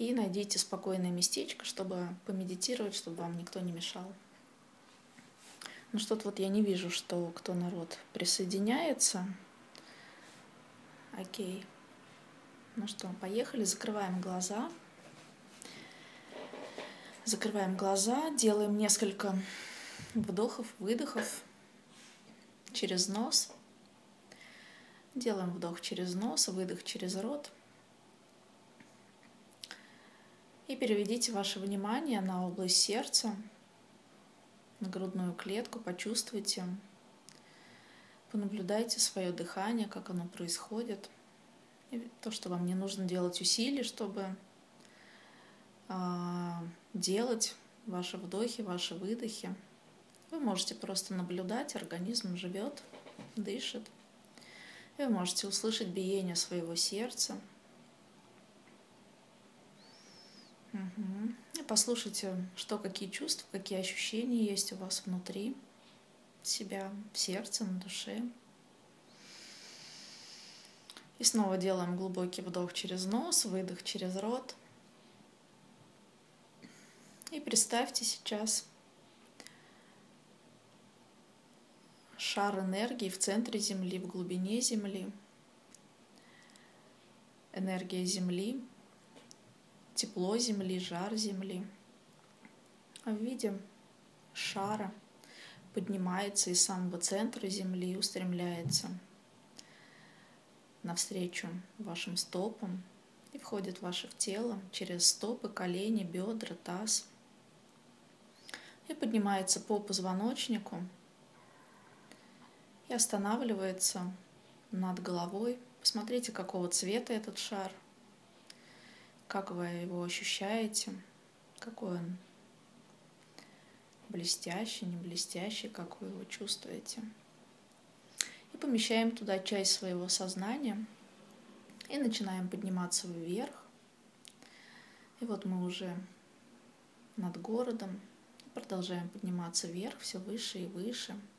И найдите спокойное местечко, чтобы помедитировать, чтобы вам никто не мешал. Ну что-то вот я не вижу, что кто народ присоединяется. Окей. Ну что, поехали, закрываем глаза. Закрываем глаза, делаем несколько вдохов, выдохов через нос. Делаем вдох через нос, выдох через рот. И переведите ваше внимание на область сердца, на грудную клетку, почувствуйте, понаблюдайте свое дыхание, как оно происходит. И то, что вам не нужно делать усилий, чтобы а, делать ваши вдохи, ваши выдохи. Вы можете просто наблюдать, организм живет, дышит. И вы можете услышать биение своего сердца. Угу. Послушайте, что, какие чувства, какие ощущения есть у вас внутри себя, в сердце, на душе. И снова делаем глубокий вдох через нос, выдох через рот. И представьте сейчас шар энергии в центре Земли, в глубине Земли. Энергия Земли, тепло Земли, жар Земли. А в виде шара поднимается из самого центра Земли и устремляется навстречу вашим стопам и входит в ваше тело через стопы, колени, бедра, таз. И поднимается по позвоночнику – и останавливается над головой. Посмотрите, какого цвета этот шар, как вы его ощущаете, какой он блестящий, не блестящий, как вы его чувствуете. И помещаем туда часть своего сознания и начинаем подниматься вверх. И вот мы уже над городом, продолжаем подниматься вверх, все выше и выше –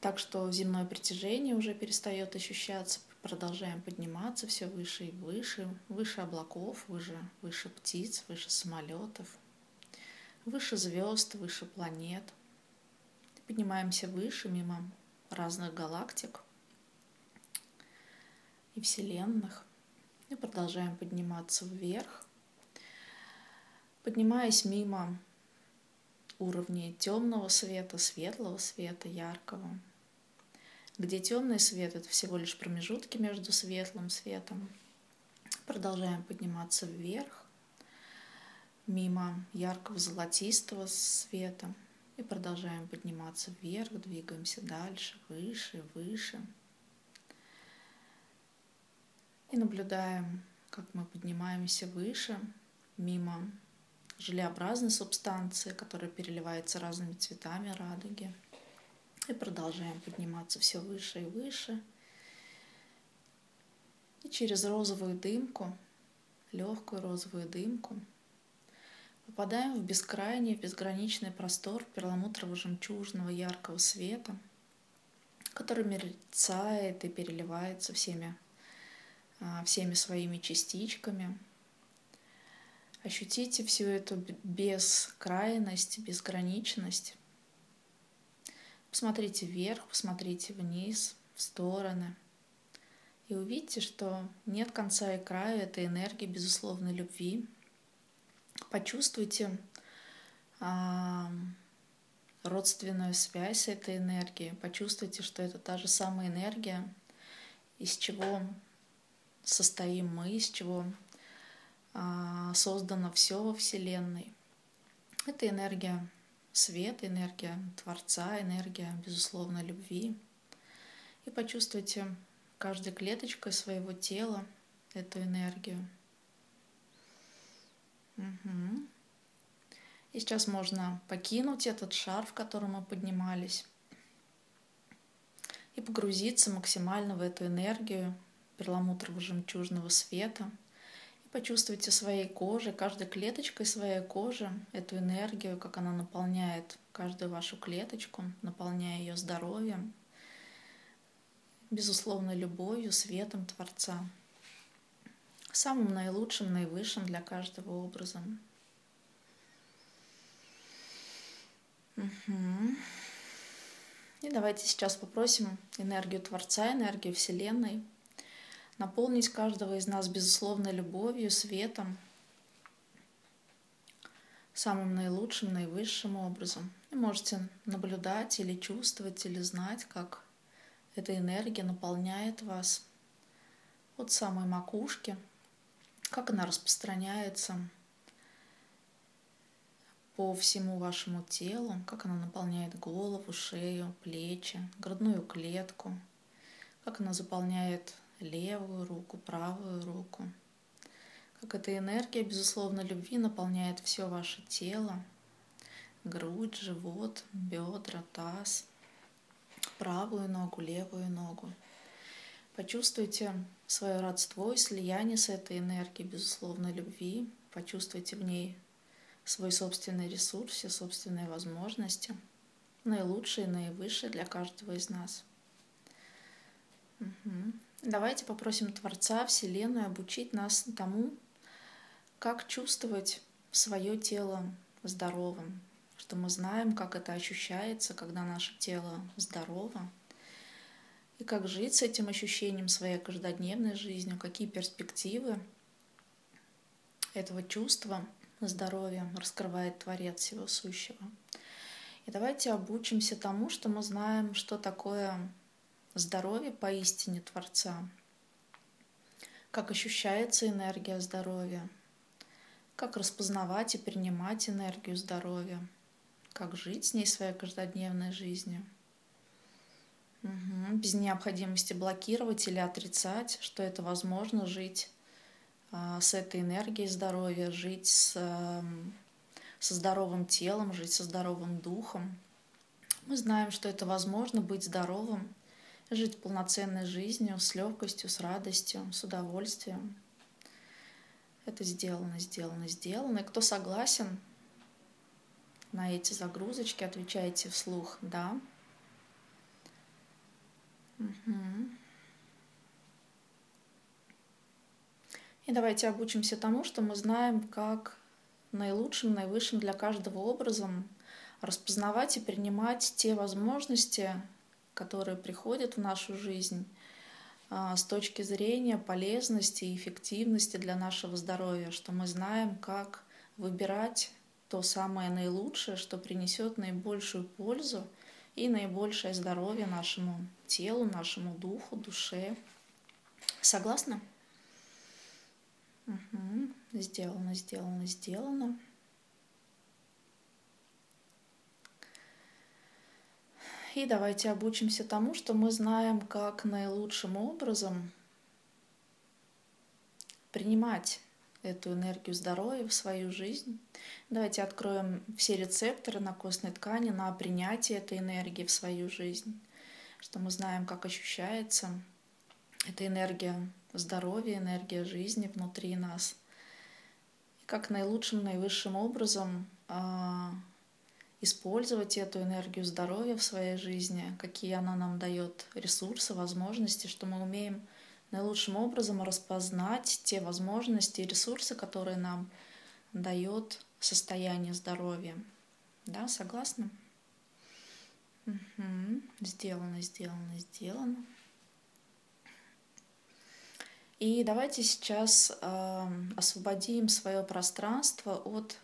так что земное притяжение уже перестает ощущаться, продолжаем подниматься все выше и выше, выше облаков, выше, выше птиц, выше самолетов, выше звезд, выше планет. Поднимаемся выше, мимо разных галактик и вселенных. И продолжаем подниматься вверх, поднимаясь мимо уровней темного света, светлого света, яркого, где темный свет — это всего лишь промежутки между светлым светом. Продолжаем подниматься вверх, мимо яркого золотистого света. И продолжаем подниматься вверх, двигаемся дальше, выше, выше. И наблюдаем, как мы поднимаемся выше, мимо желеобразной субстанции, которая переливается разными цветами радуги. И продолжаем подниматься все выше и выше. И через розовую дымку, легкую розовую дымку, попадаем в бескрайний, безграничный простор перламутрово-жемчужного яркого света, который мерцает и переливается всеми, а, всеми своими частичками. Ощутите всю эту бескрайность, безграничность Посмотрите вверх, посмотрите вниз, в стороны. И увидите, что нет конца и края этой энергии безусловной любви. Почувствуйте а, родственную связь этой энергии. Почувствуйте, что это та же самая энергия, из чего состоим мы, из чего а, создано все во Вселенной. Это энергия свет, энергия Творца, энергия, безусловно, любви. И почувствуйте каждой клеточкой своего тела эту энергию. Угу. И сейчас можно покинуть этот шар, в котором мы поднимались, и погрузиться максимально в эту энергию перламутрово-жемчужного света – Почувствуйте своей кожей, каждой клеточкой своей кожи эту энергию, как она наполняет каждую вашу клеточку, наполняя ее здоровьем, безусловно, любовью, светом Творца. самым наилучшим, наивысшим для каждого образом. Угу. И давайте сейчас попросим энергию Творца, энергию Вселенной наполнить каждого из нас безусловной любовью, светом, самым наилучшим, наивысшим образом. И можете наблюдать или чувствовать, или знать, как эта энергия наполняет вас от самой макушки, как она распространяется по всему вашему телу, как она наполняет голову, шею, плечи, грудную клетку, как она заполняет левую руку, правую руку, как эта энергия, безусловно, любви наполняет все ваше тело, грудь, живот, бедра, таз, правую ногу, левую ногу. Почувствуйте свое родство и слияние с этой энергией, безусловно, любви. Почувствуйте в ней свой собственный ресурс, все собственные возможности, наилучшие, наивысшие для каждого из нас. Угу. Давайте попросим Творца, Вселенную обучить нас тому, как чувствовать свое тело здоровым, что мы знаем, как это ощущается, когда наше тело здорово, и как жить с этим ощущением своей каждодневной жизнью, какие перспективы этого чувства здоровья раскрывает Творец всего сущего. И давайте обучимся тому, что мы знаем, что такое здоровье поистине Творца, как ощущается энергия здоровья, как распознавать и принимать энергию здоровья, как жить с ней своей каждодневной жизнью. Угу. Без необходимости блокировать или отрицать, что это возможно жить а, с этой энергией здоровья, жить с, со здоровым телом, жить со здоровым духом. Мы знаем, что это возможно быть здоровым, жить полноценной жизнью, с легкостью, с радостью, с удовольствием. Это сделано, сделано, сделано. И кто согласен на эти загрузочки, отвечайте вслух «да». Угу. И давайте обучимся тому, что мы знаем, как наилучшим, наивысшим для каждого образом распознавать и принимать те возможности, которые приходят в нашу жизнь а, с точки зрения полезности и эффективности для нашего здоровья, что мы знаем, как выбирать то самое наилучшее, что принесет наибольшую пользу и наибольшее здоровье нашему телу, нашему духу, душе. Согласны? Угу. Сделано, сделано, сделано. И давайте обучимся тому, что мы знаем, как наилучшим образом принимать эту энергию здоровья в свою жизнь. Давайте откроем все рецепторы на костной ткани на принятие этой энергии в свою жизнь, что мы знаем, как ощущается эта энергия здоровья, энергия жизни внутри нас. И как наилучшим, наивысшим образом а, использовать эту энергию здоровья в своей жизни, какие она нам дает ресурсы, возможности, что мы умеем наилучшим образом распознать те возможности и ресурсы, которые нам дает состояние здоровья. Да, согласны? Угу. Сделано, сделано, сделано. И давайте сейчас э, освободим свое пространство от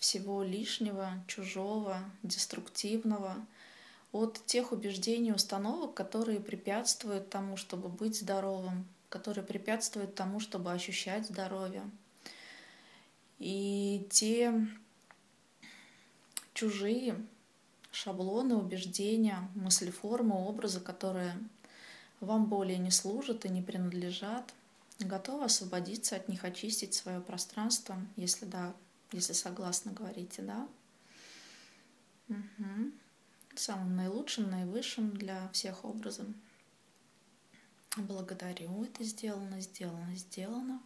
всего лишнего, чужого, деструктивного, от тех убеждений, установок, которые препятствуют тому, чтобы быть здоровым, которые препятствуют тому, чтобы ощущать здоровье. И те чужие шаблоны, убеждения, мыслеформы, образы, которые вам более не служат и не принадлежат, Готова освободиться от них, очистить свое пространство, если да, если согласны, говорите да. Угу. Самым наилучшим, наивысшим для всех образом. Благодарю, это сделано, сделано, сделано.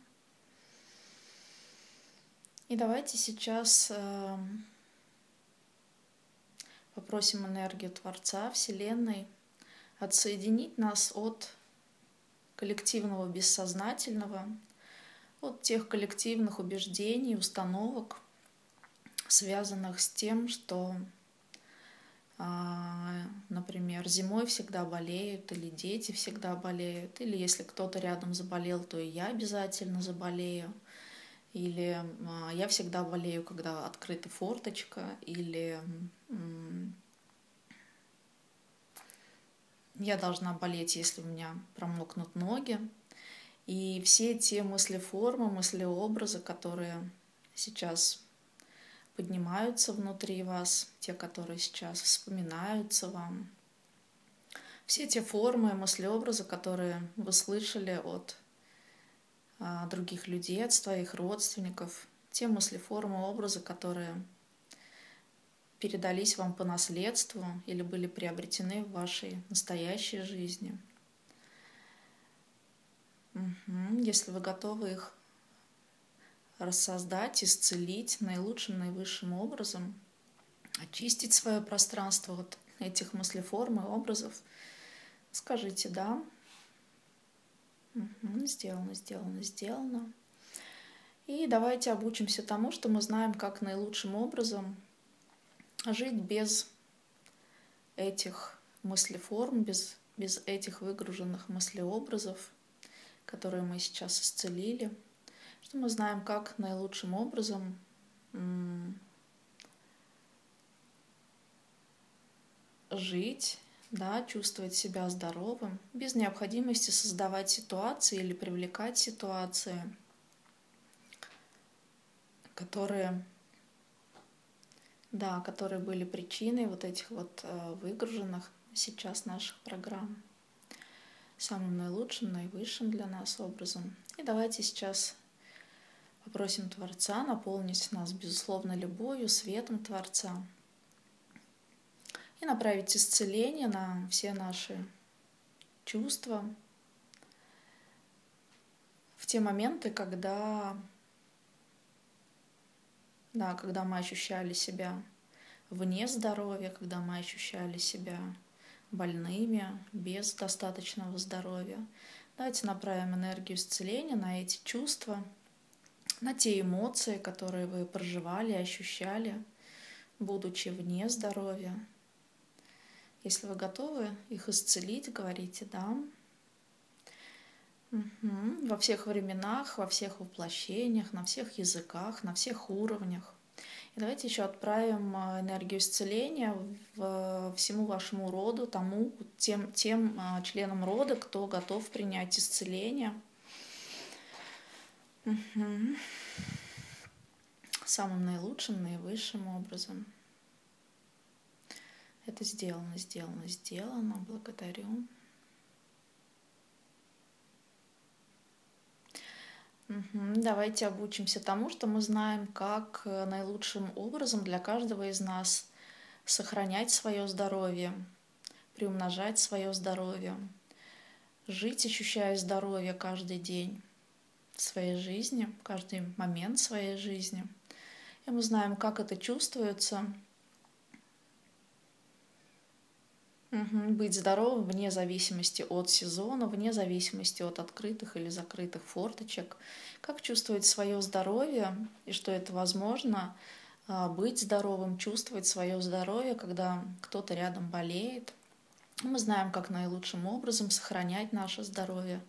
И давайте сейчас э, попросим энергию Творца, Вселенной отсоединить нас от коллективного бессознательного, от тех коллективных убеждений, установок, связанных с тем, что, а, например, зимой всегда болеют, или дети всегда болеют, или если кто-то рядом заболел, то и я обязательно заболею, или а, я всегда болею, когда открыта форточка, или я должна болеть, если у меня промокнут ноги. И все те мысли-формы, мысли-образы, которые сейчас поднимаются внутри вас, те, которые сейчас вспоминаются вам, все те формы, мысли-образы, которые вы слышали от а, других людей, от своих родственников, те мысли-формы, образы, которые передались вам по наследству или были приобретены в вашей настоящей жизни. Если вы готовы их рассоздать, исцелить наилучшим, наивысшим образом, очистить свое пространство от этих мыслеформ и образов, скажите «да». Угу. Сделано, сделано, сделано. И давайте обучимся тому, что мы знаем, как наилучшим образом жить без этих мыслеформ, без, без этих выгруженных мыслеобразов, которые мы сейчас исцелили, что мы знаем, как наилучшим образом жить, да, чувствовать себя здоровым, без необходимости создавать ситуации или привлекать ситуации, которые да, которые были причиной вот этих вот э, выгруженных сейчас наших программ самым наилучшим, наивысшим для нас образом. И давайте сейчас попросим Творца наполнить нас, безусловно, любовью, светом Творца и направить исцеление на все наши чувства в те моменты, когда да, когда мы ощущали себя вне здоровья, когда мы ощущали себя больными, без достаточного здоровья. Давайте направим энергию исцеления на эти чувства, на те эмоции, которые вы проживали, ощущали, будучи вне здоровья. Если вы готовы их исцелить, говорите «да». Угу. Во всех временах, во всех воплощениях, на всех языках, на всех уровнях. И давайте еще отправим а, энергию исцеления в, всему вашему роду, тому, тем, тем а, членам рода, кто готов принять исцеление. Угу. Самым наилучшим, наивысшим образом. Это сделано, сделано, сделано. Благодарю. Давайте обучимся тому, что мы знаем, как э, наилучшим образом для каждого из нас сохранять свое здоровье, приумножать свое здоровье, жить, ощущая здоровье каждый день своей жизни, каждый момент своей жизни. И мы знаем, как это чувствуется – Быть здоровым вне зависимости от сезона, вне зависимости от открытых или закрытых форточек. Как чувствовать свое здоровье и что это возможно а, быть здоровым, чувствовать свое здоровье, когда кто-то рядом болеет. Мы знаем, как наилучшим образом сохранять наше здоровье,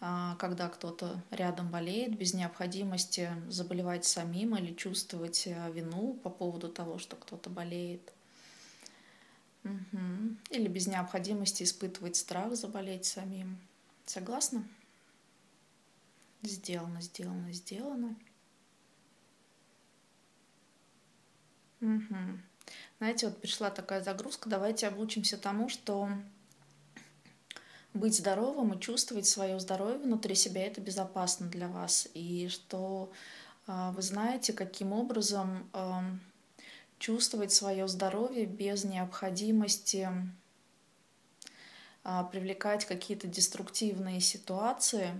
а, когда кто-то рядом болеет, без необходимости заболевать самим или чувствовать э, вину по поводу того, что кто-то болеет. Угу. Или без необходимости испытывать страх заболеть самим. Согласна? Сделано, сделано, сделано. Угу. Знаете, вот пришла такая загрузка. Давайте обучимся тому, что быть здоровым и чувствовать свое здоровье внутри себя это безопасно для вас. И что э, вы знаете, каким образом э, чувствовать свое здоровье без необходимости а, привлекать какие-то деструктивные ситуации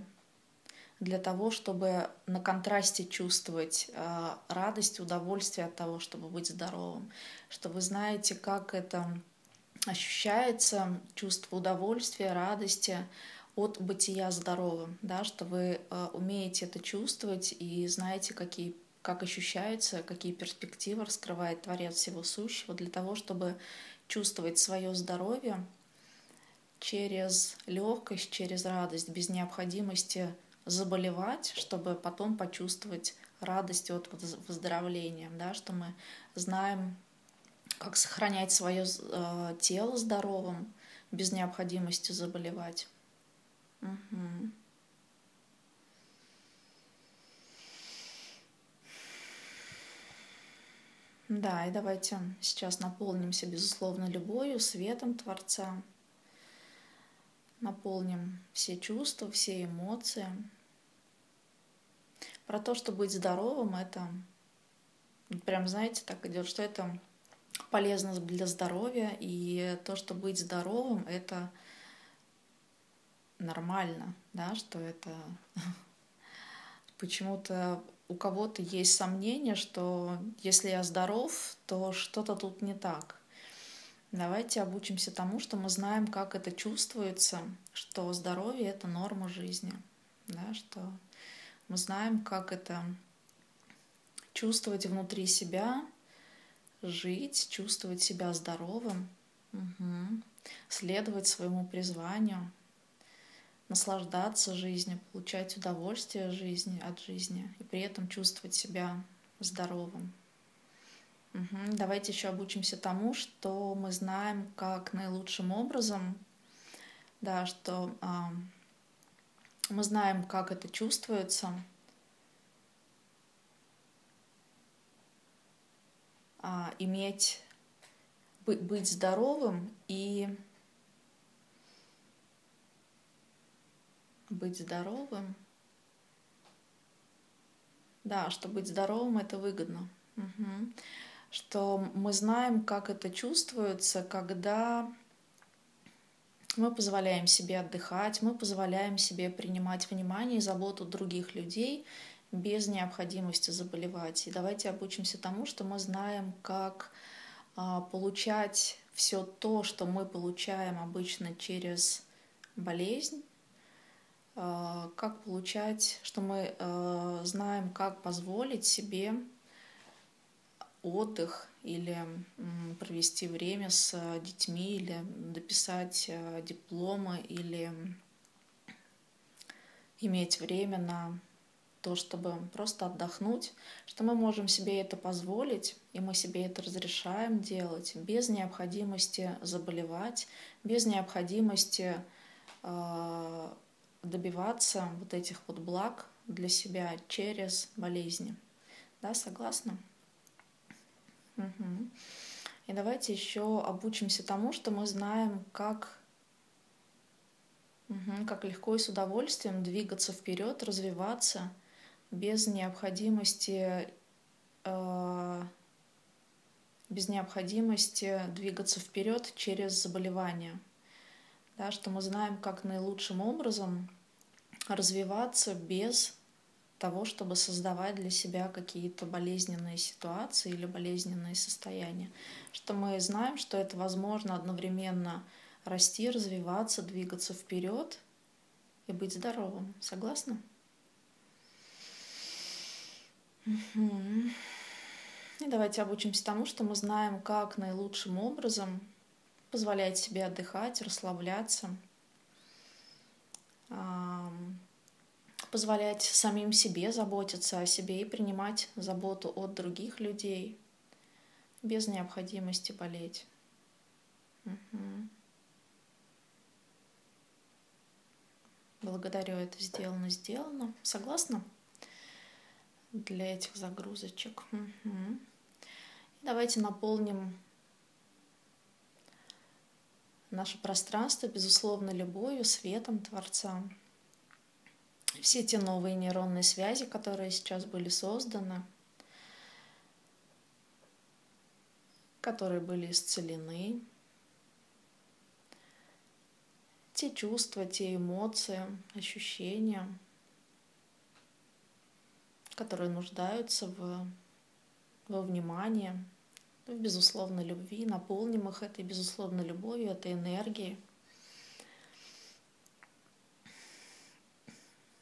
для того, чтобы на контрасте чувствовать а, радость, удовольствие от того, чтобы быть здоровым, что вы знаете, как это ощущается, чувство удовольствия, радости от бытия здоровым, да, что вы э, умеете это чувствовать и знаете, какие, как ощущаются, какие перспективы раскрывает Творец всего сущего для того, чтобы чувствовать свое здоровье через легкость, через радость, без необходимости заболевать, чтобы потом почувствовать радость от выздоровления, да, что мы знаем, как сохранять свое э, тело здоровым без необходимости заболевать. Угу. Да, и давайте сейчас наполнимся, безусловно, любовью, светом Творца. Наполним все чувства, все эмоции. Про то, что быть здоровым, это прям, знаете, так идет, что это полезно для здоровья, и то, что быть здоровым, это нормально, да, что это почему-то у кого-то есть сомнение, что если я здоров, то что-то тут не так. Давайте обучимся тому, что мы знаем, как это чувствуется, что здоровье — это норма жизни, да, что мы знаем, как это чувствовать внутри себя, жить, чувствовать себя здоровым, угу. следовать своему призванию, наслаждаться жизнью, получать удовольствие жизни, от жизни и при этом чувствовать себя здоровым. Угу. Давайте еще обучимся тому, что мы знаем, как наилучшим образом, да, что а, мы знаем, как это чувствуется. А, иметь, быть здоровым и быть здоровым. Да, что быть здоровым это выгодно. Угу. Что мы знаем, как это чувствуется, когда мы позволяем себе отдыхать, мы позволяем себе принимать внимание и заботу других людей без необходимости заболевать. И давайте обучимся тому, что мы знаем, как а, получать все то, что мы получаем обычно через болезнь, как получать, что мы а, знаем, как позволить себе отдых или провести время с детьми, или дописать дипломы, или иметь время на то, чтобы просто отдохнуть, что мы можем себе это позволить, и мы себе это разрешаем делать без необходимости заболевать, без необходимости добиваться вот этих вот благ для себя через болезни. Да, согласна? Угу. И давайте еще обучимся тому, что мы знаем, как, угу, как легко и с удовольствием двигаться вперед, развиваться без необходимости э, без необходимости двигаться вперед через заболевания. Да, что мы знаем, как наилучшим образом развиваться без того, чтобы создавать для себя какие-то болезненные ситуации или болезненные состояния. Что мы знаем, что это возможно одновременно расти, развиваться, двигаться вперед и быть здоровым. Согласна? И давайте обучимся тому, что мы знаем, как наилучшим образом позволять себе отдыхать, расслабляться, позволять самим себе заботиться о себе и принимать заботу от других людей без необходимости болеть. Угу. Благодарю, это сделано, сделано. Согласна? Для этих загрузочек. Угу. Давайте наполним наше пространство, безусловно, любовью, светом Творца. Все те новые нейронные связи, которые сейчас были созданы, которые были исцелены, те чувства, те эмоции, ощущения, которые нуждаются в, во внимании, в безусловной любви, наполним их этой безусловной любовью, этой энергией.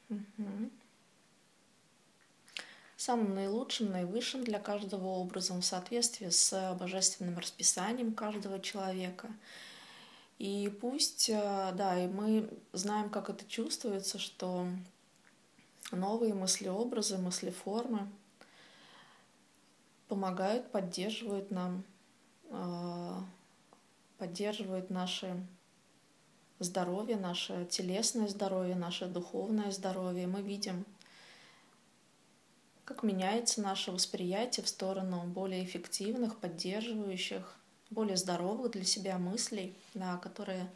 Угу. Самым наилучшим, наивысшим для каждого образом в соответствии с божественным расписанием каждого человека. И пусть, э, да, и мы знаем, как это чувствуется, что новые мысли-образы, мысли-формы помогают, поддерживают нам, э, поддерживают наше здоровье, наше телесное здоровье, наше духовное здоровье. Мы видим, как меняется наше восприятие в сторону более эффективных, поддерживающих, более здоровых для себя мыслей, да, которые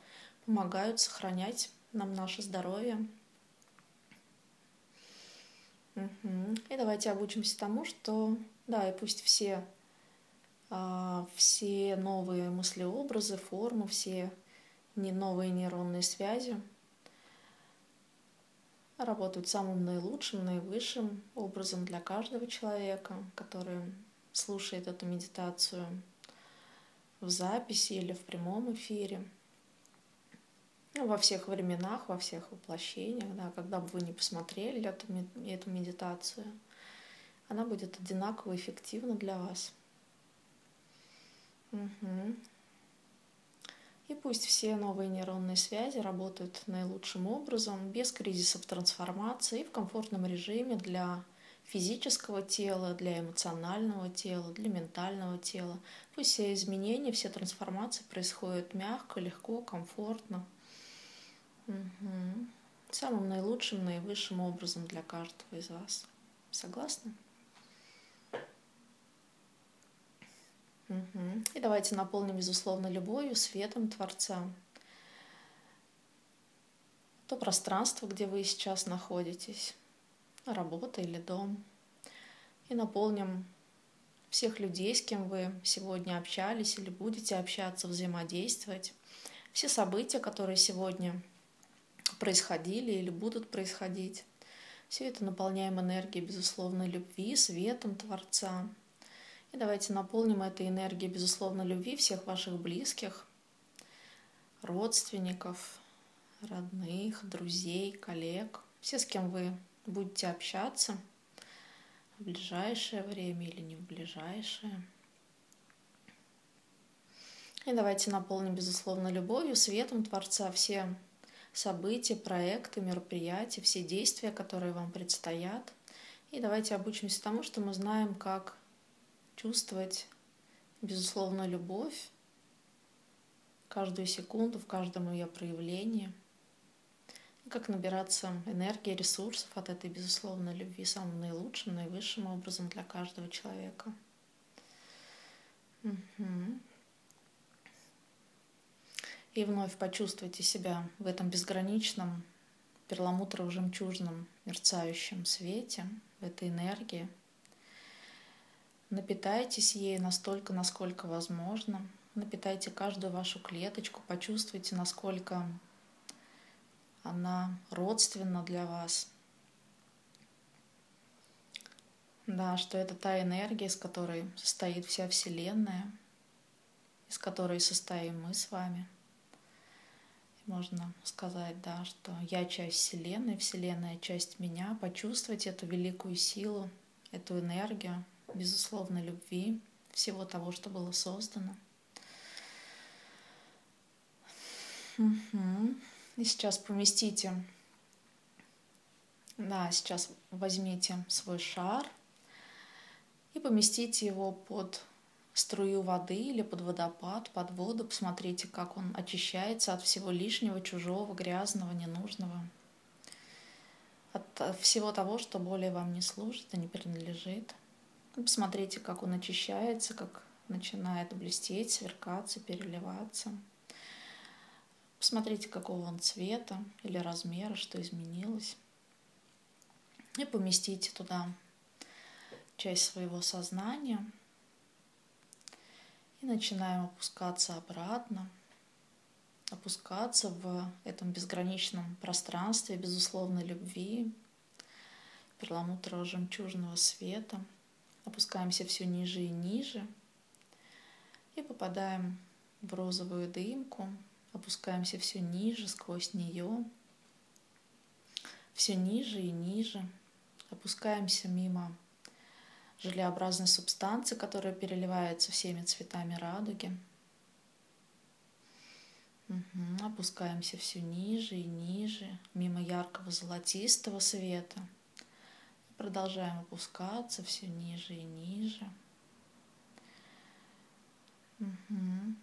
помогают сохранять нам наше здоровье. Угу. И давайте обучимся тому, что да, и пусть все, а, все новые мыслеобразы, формы, все новые нейронные связи работают самым наилучшим, наивысшим образом для каждого человека, который слушает эту медитацию в записи или в прямом эфире. Ну, во всех временах, во всех воплощениях, да, когда бы вы не посмотрели эту медитацию, она будет одинаково эффективна для вас. Угу. И пусть все новые нейронные связи работают наилучшим образом, без кризисов трансформации, в комфортном режиме для физического тела, для эмоционального тела, для ментального тела. Пусть все изменения, все трансформации происходят мягко, легко, комфортно. Угу. Самым наилучшим, наивысшим образом для каждого из вас. Согласны? И давайте наполним, безусловно, любовью, светом Творца. То пространство, где вы сейчас находитесь, работа или дом. И наполним всех людей, с кем вы сегодня общались или будете общаться, взаимодействовать. Все события, которые сегодня происходили или будут происходить. Все это наполняем энергией, безусловно, любви, светом Творца. И давайте наполним этой энергией, безусловно, любви всех ваших близких, родственников, родных, друзей, коллег, все, с кем вы будете общаться в ближайшее время или не в ближайшее. И давайте наполним, безусловно, любовью, светом Творца все события, проекты, мероприятия, все действия, которые вам предстоят. И давайте обучимся тому, что мы знаем, как чувствовать, безусловно, любовь каждую секунду, в каждом ее проявлении. И как набираться энергии, ресурсов от этой, безусловно, любви самым наилучшим, наивысшим образом для каждого человека. Угу. И вновь почувствуйте себя в этом безграничном перламутрово-жемчужном мерцающем свете, в этой энергии – Напитайтесь ей настолько, насколько возможно. Напитайте каждую вашу клеточку, почувствуйте, насколько она родственна для вас. Да, что это та энергия, из которой состоит вся Вселенная, из которой состоим мы с вами. Можно сказать, да, что я часть Вселенной, Вселенная часть меня. Почувствовать эту великую силу, эту энергию, безусловно, любви, всего того, что было создано. Угу. И сейчас поместите, да, сейчас возьмите свой шар и поместите его под струю воды или под водопад, под воду. Посмотрите, как он очищается от всего лишнего, чужого, грязного, ненужного. От всего того, что более вам не служит и не принадлежит. Посмотрите, как он очищается, как начинает блестеть, сверкаться, переливаться. Посмотрите, какого он цвета или размера, что изменилось. И поместите туда часть своего сознания. И начинаем опускаться обратно, опускаться в этом безграничном пространстве безусловной любви, перламутрово-жемчужного света – опускаемся все ниже и ниже и попадаем в розовую дымку, опускаемся все ниже сквозь нее все ниже и ниже. Опускаемся мимо желеобразной субстанции, которая переливается всеми цветами радуги. Угу. Опускаемся все ниже и ниже, мимо яркого золотистого света. Продолжаем опускаться все ниже и ниже. Угу.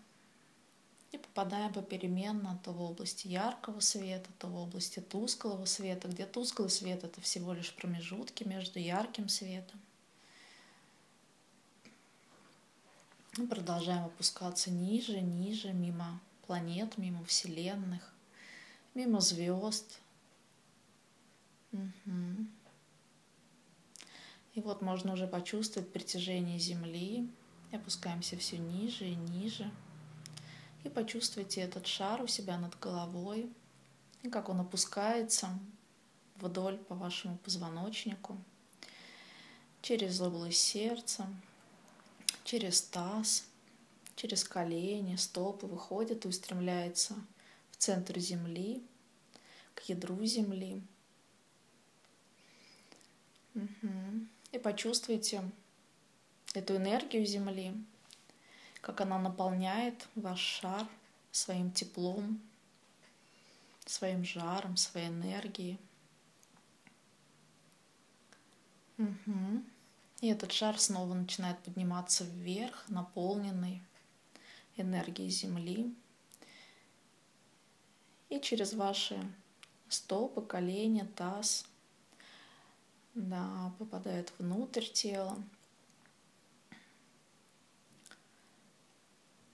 И попадаем попеременно то в области яркого света, то в области тусклого света, где тусклый свет это всего лишь промежутки между ярким светом. И продолжаем опускаться ниже, ниже, мимо планет, мимо вселенных, мимо звезд. Угу. И вот можно уже почувствовать притяжение Земли. Опускаемся все ниже и ниже. И почувствуйте этот шар у себя над головой, и как он опускается вдоль по вашему позвоночнику, через область сердца, через таз, через колени, стопы, выходит и устремляется в центр Земли, к ядру Земли. Угу. И почувствуйте эту энергию Земли, как она наполняет ваш шар своим теплом, своим жаром, своей энергией. Угу. И этот шар снова начинает подниматься вверх, наполненный энергией Земли. И через ваши стопы, колени, таз да, попадает внутрь тела.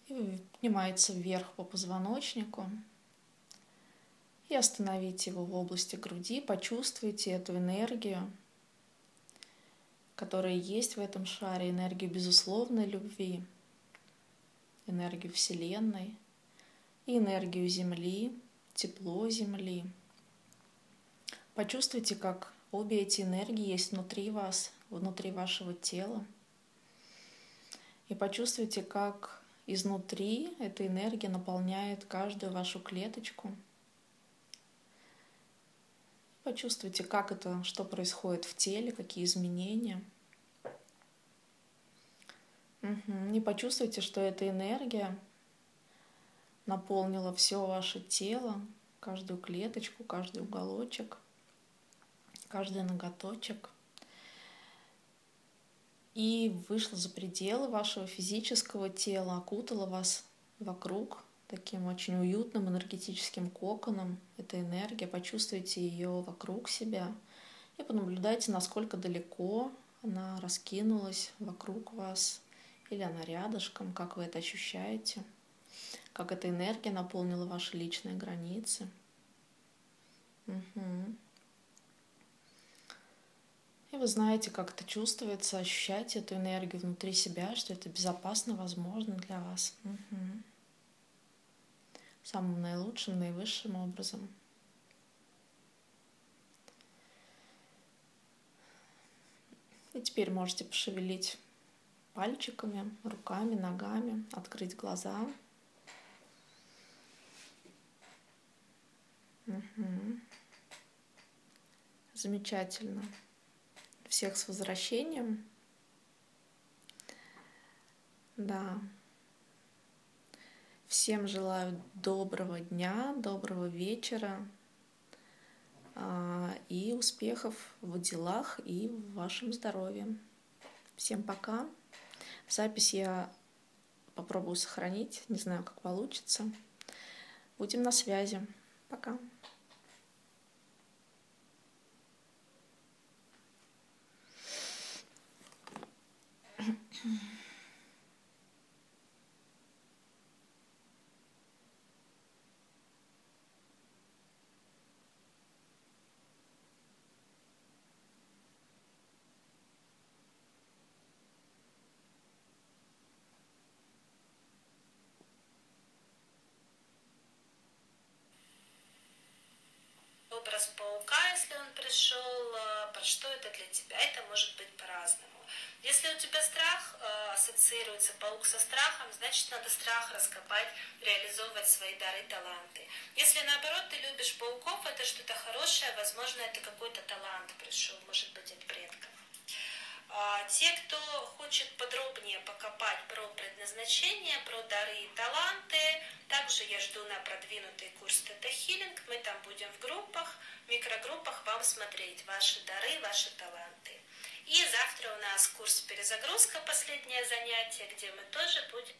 И поднимается вверх по позвоночнику. И остановите его в области груди. Почувствуйте эту энергию, которая есть в этом шаре, энергию безусловной любви, энергию Вселенной и энергию Земли, тепло Земли. Почувствуйте, как обе эти энергии есть внутри вас, внутри вашего тела. И почувствуйте, как Изнутри эта энергия наполняет каждую вашу клеточку. Почувствуйте, как это, что происходит в теле, какие изменения. Угу. И почувствуйте, что эта энергия наполнила все ваше тело, каждую клеточку, каждый уголочек, каждый ноготочек – и вышла за пределы вашего физического тела, окутала вас вокруг таким очень уютным энергетическим коконом. Эта энергия, почувствуйте ее вокруг себя и понаблюдайте, насколько далеко она раскинулась вокруг вас или она рядышком, как вы это ощущаете, как эта энергия наполнила ваши личные границы. Угу. И вы знаете, как это чувствуется, ощущаете эту энергию внутри себя, что это безопасно, возможно для вас. Угу. Самым наилучшим, наивысшим образом. И теперь можете пошевелить пальчиками, руками, ногами, открыть глаза. Угу. Замечательно. Всех с возвращением. Да. Всем желаю доброго дня, доброго вечера а, и успехов в делах и в вашем здоровье. Всем пока. Запись я попробую сохранить, не знаю, как получится. Будем на связи. Пока. Mm-hmm. Образ паука, если он пришел, э, про что это для тебя. Это может быть по-разному. Если у тебя страх э, ассоциируется паук со страхом, значит надо страх раскопать, реализовывать свои дары, таланты. Если наоборот ты любишь пауков, это что-то хорошее, возможно, это какой-то талант пришел, может быть, от предков. А те, кто хочет подробнее покопать про предназначение, про дары и таланты, также я жду на продвинутый курс тета-хиллинг. Мы там будем в группах, в микрогруппах вам смотреть ваши дары, ваши таланты. И завтра у нас курс перезагрузка, последнее занятие, где мы тоже будем